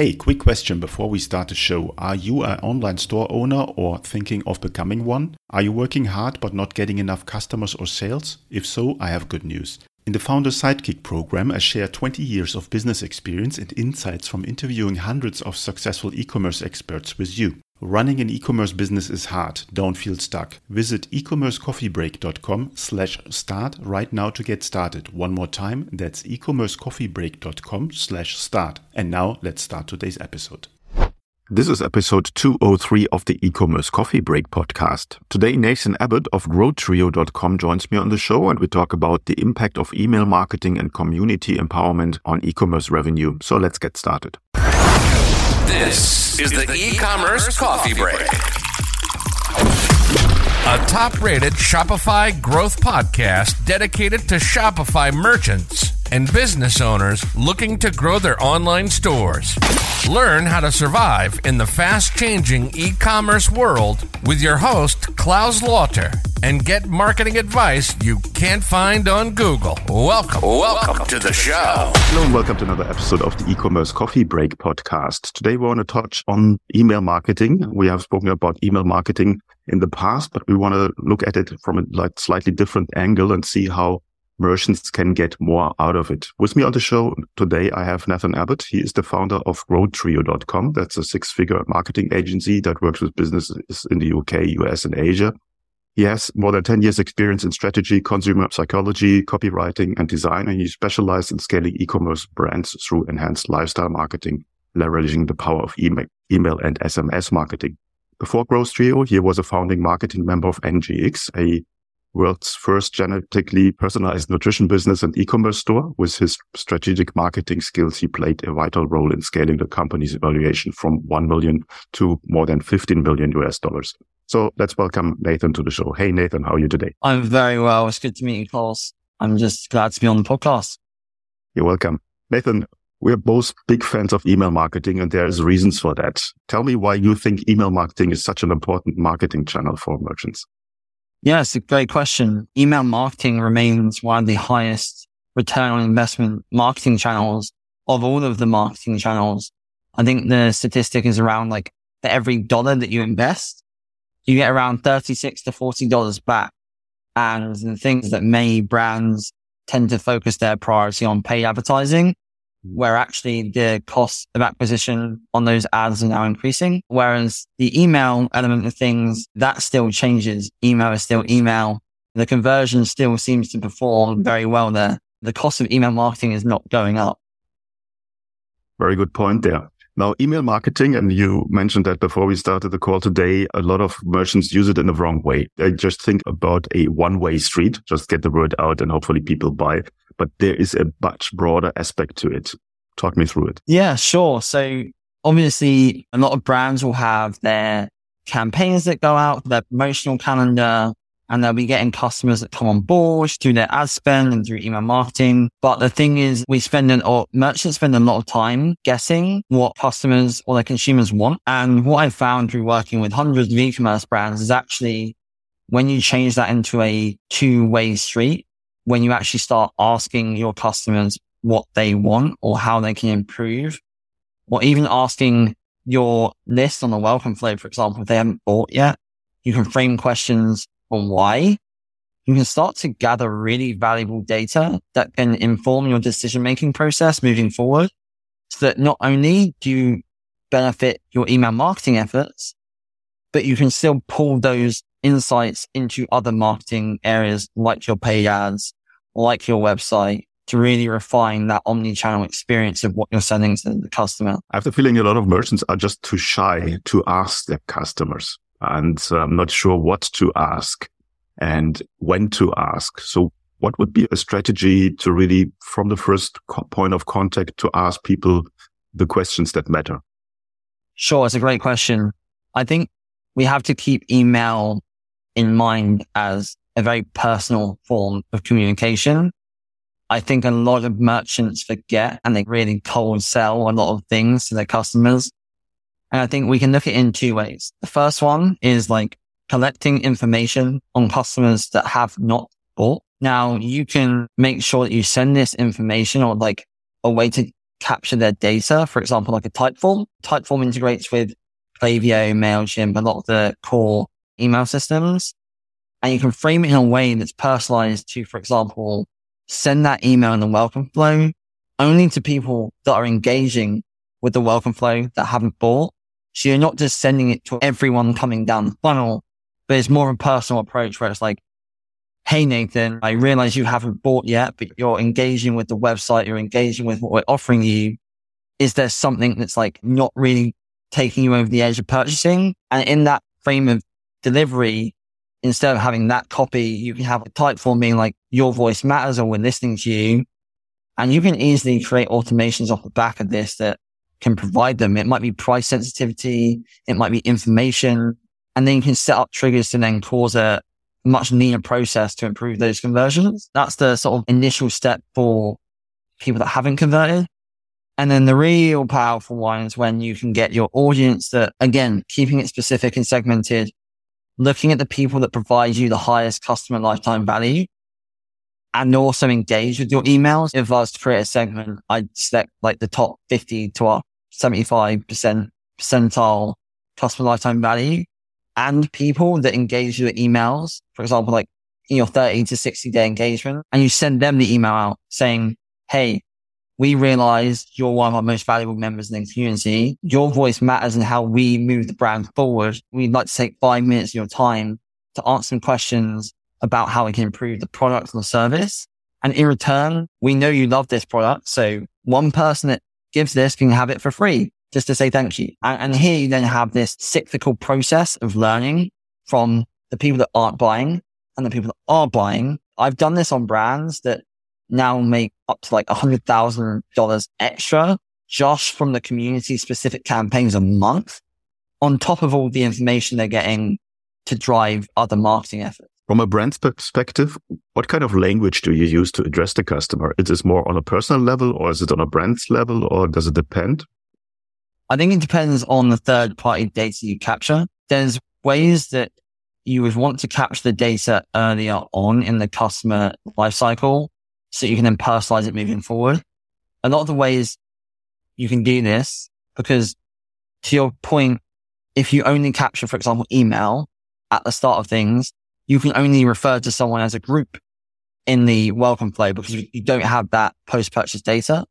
Hey, quick question before we start the show. Are you an online store owner or thinking of becoming one? Are you working hard but not getting enough customers or sales? If so, I have good news. In the Founder Sidekick program, I share 20 years of business experience and insights from interviewing hundreds of successful e commerce experts with you. Running an e-commerce business is hard. Don't feel stuck. Visit ecommercecoffeebreak.com slash start right now to get started. One more time, that's ecommercecoffeebreak.com slash start. And now let's start today's episode. This is episode 203 of the e-commerce coffee break podcast. Today, Nathan Abbott of growtrio.com joins me on the show and we talk about the impact of email marketing and community empowerment on e-commerce revenue. So let's get started. This is the e commerce coffee break. A top rated Shopify growth podcast dedicated to Shopify merchants and business owners looking to grow their online stores. Learn how to survive in the fast changing e commerce world with your host, Klaus Lauter, and get marketing advice you can't find on Google. Welcome, welcome to the show. Hello, and welcome to another episode of the e commerce coffee break podcast. Today, we want to touch on email marketing. We have spoken about email marketing in the past, but we want to look at it from a like slightly different angle and see how merchants can get more out of it. With me on the show today, I have Nathan Abbott. He is the founder of GrowTrio.com. That's a six figure marketing agency that works with businesses in the UK, US, and Asia. He has more than 10 years experience in strategy, consumer psychology, copywriting, and design. And he specialized in scaling e-commerce brands through enhanced lifestyle marketing, leveraging the power of email, email and SMS marketing. Before GrowTrio, he was a founding marketing member of NGX, a world's first genetically personalized nutrition business and e-commerce store. With his strategic marketing skills, he played a vital role in scaling the company's valuation from 1 million to more than 15 million US dollars. So let's welcome Nathan to the show. Hey, Nathan, how are you today? I'm very well. It's good to meet you, Klaus. I'm just glad to be on the podcast. You're welcome. Nathan, we're both big fans of email marketing and there's reasons for that. Tell me why you think email marketing is such an important marketing channel for merchants. Yeah, it's a great question. Email marketing remains one of the highest return on investment marketing channels of all of the marketing channels. I think the statistic is around like for every dollar that you invest, you get around 36 to $40 back. And the things that many brands tend to focus their priority on paid advertising where actually the cost of acquisition on those ads are now increasing. Whereas the email element of things, that still changes. Email is still email. The conversion still seems to perform very well there. The cost of email marketing is not going up. Very good point there. Now, email marketing, and you mentioned that before we started the call today, a lot of merchants use it in the wrong way. They just think about a one way street, just get the word out and hopefully people buy but there is a much broader aspect to it. Talk me through it. Yeah, sure. So obviously a lot of brands will have their campaigns that go out, their promotional calendar, and they'll be getting customers that come on board through their ad spend and through email marketing. But the thing is, we spend an, or merchants spend a lot of time guessing what customers or their consumers want. And what I found through working with hundreds of e-commerce brands is actually when you change that into a two way street, when you actually start asking your customers what they want or how they can improve, or even asking your list on the welcome flow, for example, if they haven't bought yet, you can frame questions on why. You can start to gather really valuable data that can inform your decision making process moving forward so that not only do you benefit your email marketing efforts, but you can still pull those insights into other marketing areas like your paid ads like your website to really refine that omni-channel experience of what you're sending to the customer. I have the feeling a lot of merchants are just too shy to ask their customers and I'm um, not sure what to ask and when to ask. So what would be a strategy to really, from the first co- point of contact, to ask people the questions that matter? Sure. It's a great question. I think we have to keep email in mind as a very personal form of communication. I think a lot of merchants forget and they really cold sell a lot of things to their customers. And I think we can look at it in two ways. The first one is like collecting information on customers that have not bought. Now you can make sure that you send this information or like a way to capture their data. For example, like a Typeform. Typeform integrates with Klaviyo, MailChimp, a lot of the core email systems. And you can frame it in a way that's personalized to, for example, send that email in the welcome flow only to people that are engaging with the welcome flow that haven't bought. So you're not just sending it to everyone coming down the funnel, but it's more of a personal approach where it's like, Hey, Nathan, I realize you haven't bought yet, but you're engaging with the website. You're engaging with what we're offering you. Is there something that's like not really taking you over the edge of purchasing? And in that frame of delivery, instead of having that copy, you can have a Typeform being like your voice matters or we're listening to you. And you can easily create automations off the back of this that can provide them. It might be price sensitivity. It might be information. And then you can set up triggers to then cause a much leaner process to improve those conversions. That's the sort of initial step for people that haven't converted. And then the real powerful one is when you can get your audience that again, keeping it specific and segmented, looking at the people that provide you the highest customer lifetime value and also engage with your emails. If I was to create a segment, I'd select like the top 50 to our 75% percentile customer lifetime value and people that engage with emails. For example, like in your 30 to 60 day engagement and you send them the email out saying, Hey, we realize you're one of our most valuable members in the community. Your voice matters in how we move the brand forward. We'd like to take five minutes of your time to answer some questions about how we can improve the product or the service. And in return, we know you love this product. So one person that gives this can have it for free just to say thank you. And, and here you then have this cyclical process of learning from the people that aren't buying and the people that are buying. I've done this on brands that now make up to like a hundred thousand dollars extra just from the community specific campaigns a month on top of all the information they're getting to drive other marketing efforts. From a brand's perspective, what kind of language do you use to address the customer? Is this more on a personal level or is it on a brand's level or does it depend? I think it depends on the third party data you capture. There's ways that you would want to capture the data earlier on in the customer lifecycle so you can then personalize it moving forward. A lot of the ways you can do this because to your point, if you only capture, for example, email at the start of things, you can only refer to someone as a group in the welcome flow because you don't have that post purchase data.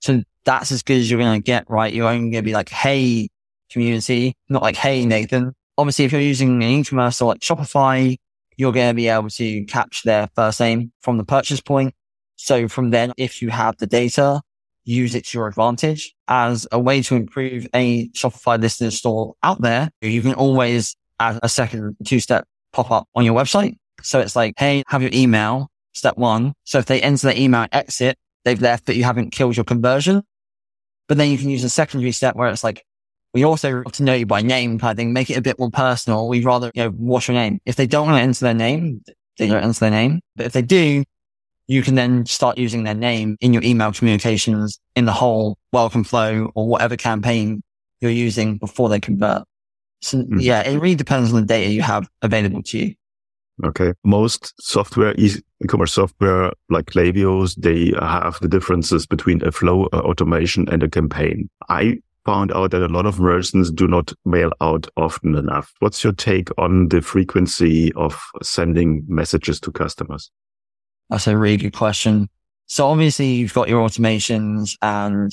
So that's as good as you're going to get, right? You're only going to be like, Hey, community, not like, Hey, Nathan. Obviously, if you're using an e-commerce or like Shopify, you're going to be able to capture their first name from the purchase point. So from then, if you have the data, use it to your advantage as a way to improve a Shopify listed store out there. You can always add a second two step pop up on your website. So it's like, Hey, have your email, step one. So if they enter the email exit, they've left, but you haven't killed your conversion. But then you can use a secondary step where it's like, we also to know you by name kind of thing, make it a bit more personal. We'd rather, you know, what's your name? If they don't want to enter their name, they don't enter their name. But if they do, you can then start using their name in your email communications in the whole welcome flow or whatever campaign you're using before they convert. So mm. yeah, it really depends on the data you have available to you. Okay. Most software, e-commerce software like Klaviyo's, they have the differences between a flow automation and a campaign. I found out that a lot of merchants do not mail out often enough. What's your take on the frequency of sending messages to customers? That's a really good question. So obviously you've got your automations and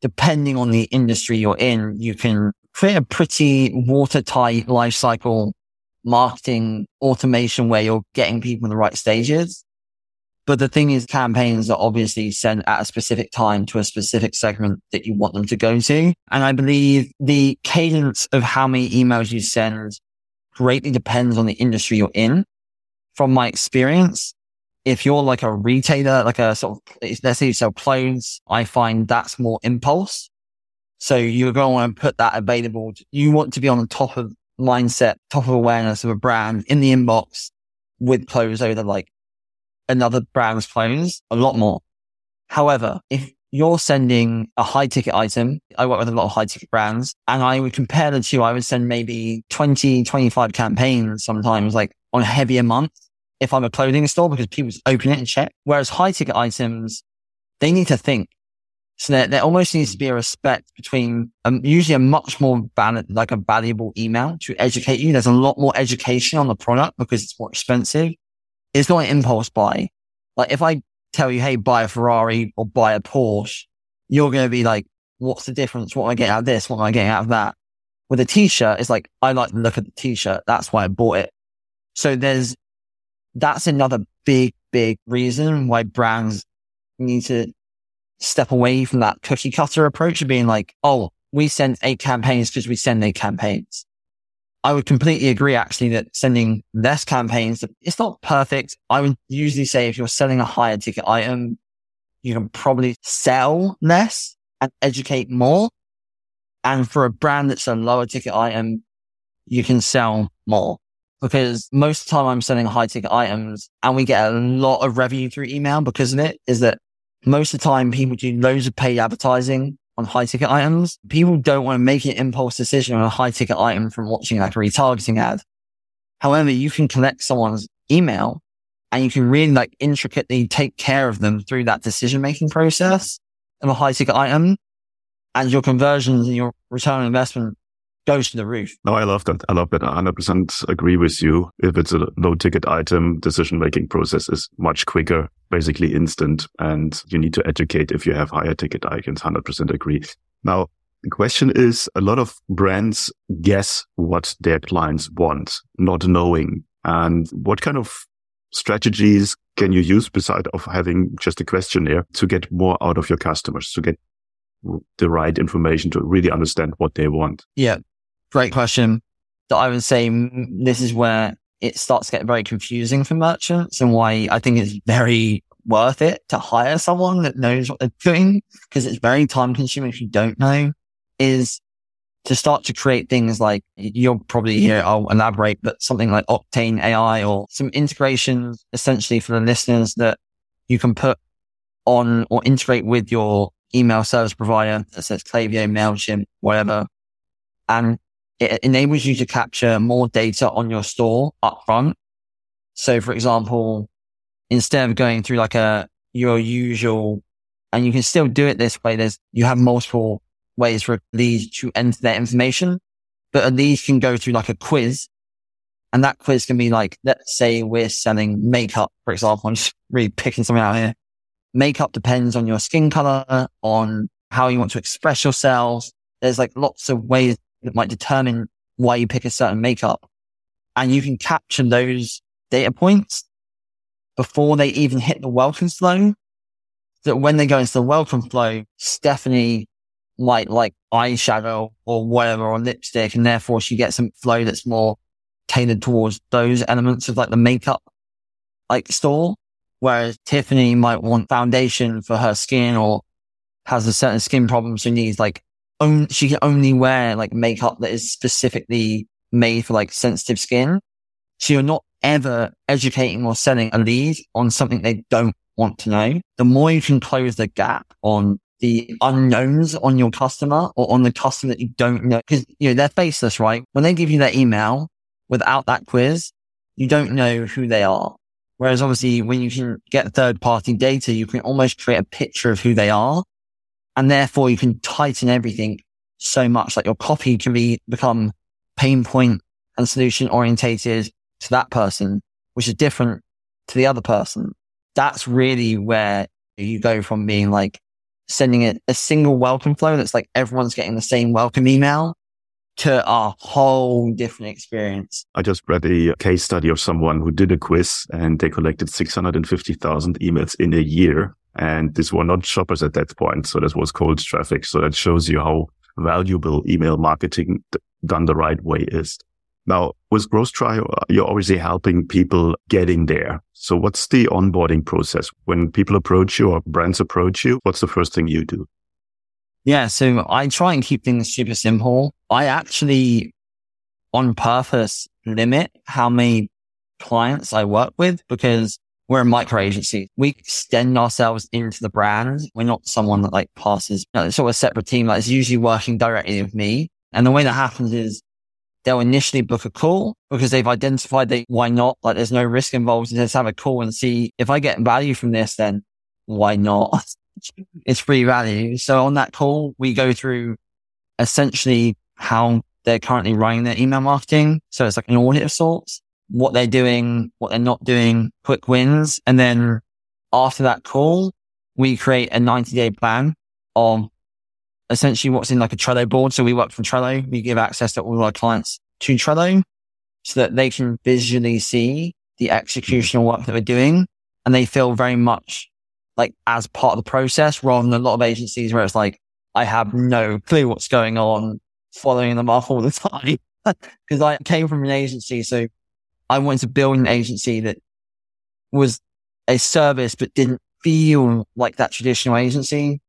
depending on the industry you're in, you can create a pretty watertight lifecycle marketing automation where you're getting people in the right stages. But the thing is, campaigns are obviously sent at a specific time to a specific segment that you want them to go to. And I believe the cadence of how many emails you send greatly depends on the industry you're in. From my experience, if you're like a retailer, like a sort of, let's say you sell clothes, I find that's more impulse. So you're going to want to put that available. You want to be on the top of mindset, top of awareness of a brand in the inbox with clothes over like another brand's clothes a lot more. However, if you're sending a high ticket item, I work with a lot of high ticket brands and I would compare the two. I would send maybe 20, 25 campaigns sometimes like on a heavier month if I'm a clothing store because people open it and check. Whereas high ticket items, they need to think So there, there almost needs to be a respect between um, usually a much more val- like a valuable email to educate you. There's a lot more education on the product because it's more expensive. It's not an impulse buy. Like if I tell you, Hey, buy a Ferrari or buy a Porsche, you're going to be like, what's the difference? What am I getting out of this? What am I getting out of that? With a t-shirt, it's like, I like the look of the t-shirt. That's why I bought it. So there's, that's another big, big reason why brands need to step away from that cookie cutter approach of being like, oh, we send eight campaigns because we send eight campaigns. I would completely agree actually that sending less campaigns, it's not perfect. I would usually say if you're selling a higher ticket item, you can probably sell less and educate more. And for a brand that's a lower ticket item, you can sell more because most of the time I'm selling high ticket items and we get a lot of revenue through email because of it is that most of the time people do loads of paid advertising on high ticket items. People don't want to make an impulse decision on a high ticket item from watching like a retargeting ad. However, you can collect someone's email and you can really like intricately take care of them through that decision making process of a high ticket item and your conversions and your return on investment goes to the roof. No, I love that. I love that. I 100% agree with you. If it's a low ticket item, decision making process is much quicker, basically instant. And you need to educate if you have higher ticket items. 100% agree. Now, the question is a lot of brands guess what their clients want, not knowing. And what kind of strategies can you use beside of having just a questionnaire to get more out of your customers, to get the right information to really understand what they want? Yeah. Great question. That I would say this is where it starts to get very confusing for merchants and why I think it's very worth it to hire someone that knows what they're doing because it's very time consuming if you don't know is to start to create things like you'll probably hear, I'll elaborate, but something like Octane AI or some integrations essentially for the listeners that you can put on or integrate with your email service provider that says Klaviyo, MailChimp, whatever. And it enables you to capture more data on your store upfront. So for example, instead of going through like a, your usual, and you can still do it this way, there's, you have multiple ways for leads to enter their information, but a lead can go through like a quiz. And that quiz can be like, let's say we're selling makeup, for example. I'm just really picking something out here. Makeup depends on your skin color, on how you want to express yourself. There's like lots of ways that might determine why you pick a certain makeup. And you can capture those data points before they even hit the welcome flow. That when they go into the welcome flow, Stephanie might like eyeshadow or whatever or lipstick. And therefore she gets some flow that's more tailored towards those elements of like the makeup like store. Whereas Tiffany might want foundation for her skin or has a certain skin problem. So needs like, she can only wear like makeup that is specifically made for like sensitive skin. So you're not ever educating or selling a lead on something they don't want to know. The more you can close the gap on the unknowns on your customer or on the customer that you don't know, because you know, they're faceless, right? When they give you their email without that quiz, you don't know who they are. Whereas obviously when you can get third party data, you can almost create a picture of who they are. And therefore you can tighten everything so much that your copy can be become pain point and solution orientated to that person, which is different to the other person. That's really where you go from being like sending it a single welcome flow that's like everyone's getting the same welcome email to a whole different experience. I just read a case study of someone who did a quiz and they collected 650,000 emails in a year. And these were not shoppers at that point. So this was cold traffic. So that shows you how valuable email marketing done the right way is. Now with Growth uh, Tribe, you're obviously helping people getting there. So what's the onboarding process when people approach you or brands approach you? What's the first thing you do? Yeah. So I try and keep things super simple. I actually on purpose limit how many clients I work with because we're a micro agency. We extend ourselves into the brand. We're not someone that like passes, it's of a separate team. Like it's usually working directly with me. And the way that happens is they'll initially book a call because they've identified that why not? Like there's no risk involved. Just have a call and see if I get value from this, then why not? it's free value. So on that call, we go through essentially how they're currently running their email marketing. So it's like an audit of sorts, what they're doing, what they're not doing, quick wins. And then after that call, we create a 90 day plan of essentially what's in like a Trello board. So we work from Trello. We give access to all our clients to Trello so that they can visually see the executional work that we're doing and they feel very much like as part of the process rather than a lot of agencies where it's like, I have no clue what's going on following them up all the time because I came from an agency. So I wanted to build an agency that was a service, but didn't feel like that traditional agency.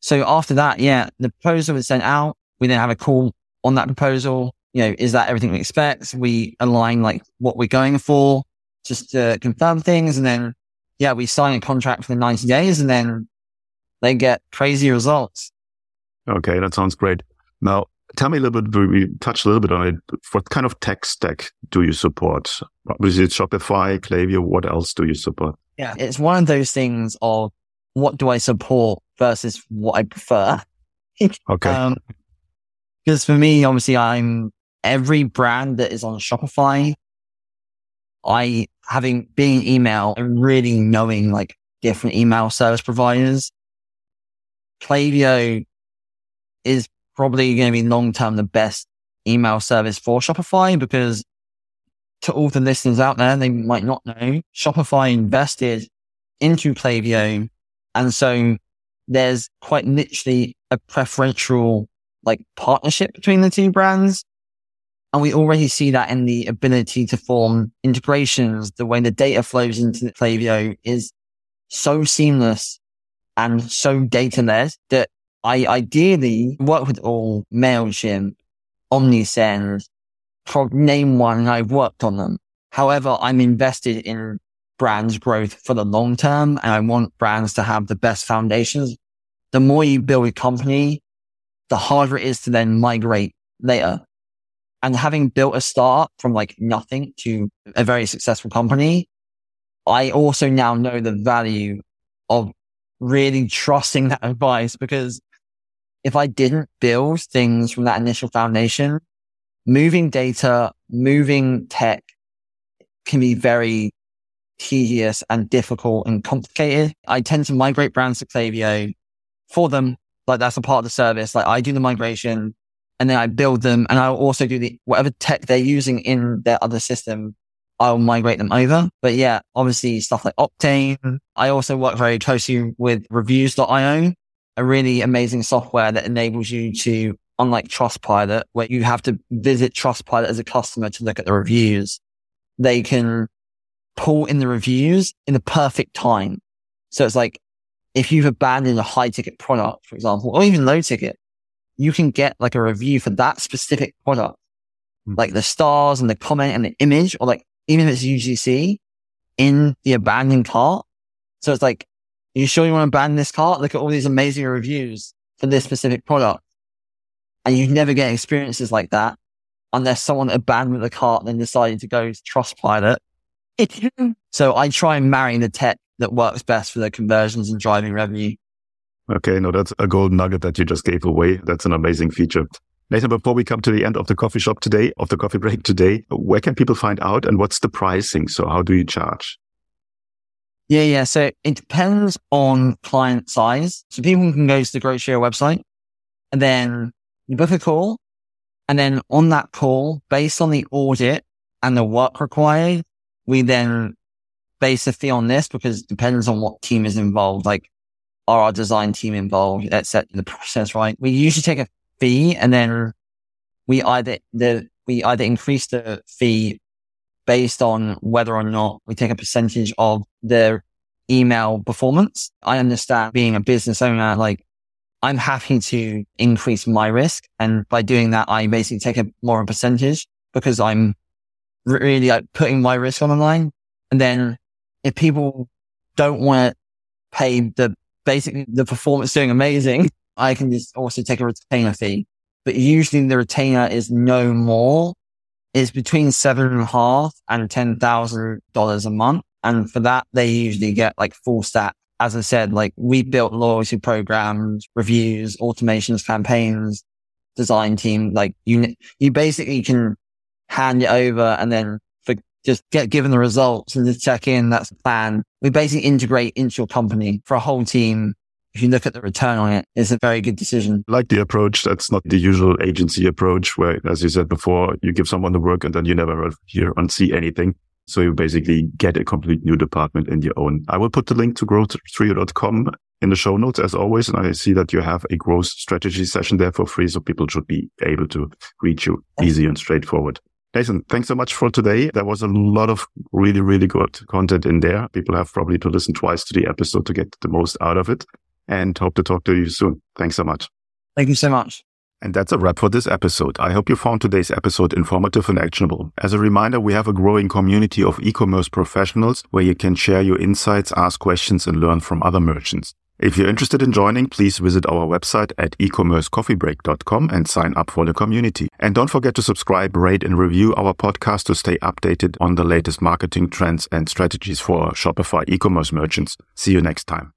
So after that, yeah, the proposal was sent out. We then have a call on that proposal. You know, is that everything we expect? We align like what we're going for just to confirm things. And then, yeah, we sign a contract for the 90 days and then they get crazy results. Okay. That sounds great. Now, tell me a little bit, we touched a little bit on it. What kind of tech stack do you support? Is it Shopify, Klaviyo? What else do you support? Yeah. It's one of those things of what do I support versus what I prefer. okay. Um, because for me, obviously, I'm every brand that is on Shopify. I having being email and really knowing like different email service providers. Klaviyo is probably going to be long term the best email service for Shopify because to all the listeners out there, they might not know Shopify invested into Klaviyo. And so there's quite literally a preferential like partnership between the two brands. And we already see that in the ability to form integrations. The way the data flows into Klaviyo is so seamless and so data led that I ideally work with all MailChimp, OmniSend, for name one, I've worked on them. However, I'm invested in brands growth for the long term and I want brands to have the best foundations. The more you build a company, the harder it is to then migrate later. And having built a start from like nothing to a very successful company, I also now know the value of really trusting that advice because if I didn't build things from that initial foundation, moving data, moving tech can be very tedious and difficult and complicated. I tend to migrate brands to Klaviyo for them. Like that's a part of the service. Like I do the migration and then I build them and I'll also do the whatever tech they're using in their other system. I'll migrate them over. But yeah, obviously stuff like Octane. I also work very closely with reviews.io a really amazing software that enables you to, unlike Trustpilot, where you have to visit Trustpilot as a customer to look at the reviews, they can pull in the reviews in the perfect time. So it's like if you've abandoned a high ticket product, for example, or even low ticket, you can get like a review for that specific product, mm. like the stars and the comment and the image, or like even if it's UGC in the abandoned cart. So it's like you sure you want to ban this cart? Look at all these amazing reviews for this specific product. And you never get experiences like that unless someone abandoned the cart and then decided to go to Trustpilot. so I try and marry the tech that works best for the conversions and driving revenue. Okay, no, that's a gold nugget that you just gave away. That's an amazing feature. Nathan, before we come to the end of the coffee shop today, of the coffee break today, where can people find out and what's the pricing? So how do you charge? Yeah, yeah. So it depends on client size. So people can go to the GrowTrio website and then you book a call. And then on that call, based on the audit and the work required, we then base a fee on this because it depends on what team is involved. Like, are our design team involved, etc. The process, right? We usually take a fee and then we either the we either increase the fee based on whether or not we take a percentage of their email performance. I understand being a business owner, like I'm happy to increase my risk. And by doing that, I basically take a more percentage because I'm really like putting my risk on the line. And then if people don't want to pay the basically the performance doing amazing, I can just also take a retainer fee. But usually the retainer is no more is between seven and a half and ten thousand dollars a month. And for that, they usually get like full stack as I said, like we built loyalty programs, reviews, automations, campaigns, design team. Like you, you basically can hand it over and then for just get given the results and just check in. That's the plan. We basically integrate into your company for a whole team. If you look at the return on it, it's a very good decision. like the approach. That's not the usual agency approach where, as you said before, you give someone the work and then you never hear and see anything. So you basically get a complete new department in your own. I will put the link to growtrio.com in the show notes as always. And I see that you have a growth strategy session there for free. So people should be able to reach you easy and straightforward. Nathan, thanks so much for today. There was a lot of really, really good content in there. People have probably to listen twice to the episode to get the most out of it and hope to talk to you soon. Thanks so much. Thank you so much. And that's a wrap for this episode. I hope you found today's episode informative and actionable. As a reminder, we have a growing community of e-commerce professionals where you can share your insights, ask questions, and learn from other merchants. If you're interested in joining, please visit our website at ecommercecoffeebreak.com and sign up for the community. And don't forget to subscribe, rate, and review our podcast to stay updated on the latest marketing trends and strategies for Shopify e-commerce merchants. See you next time.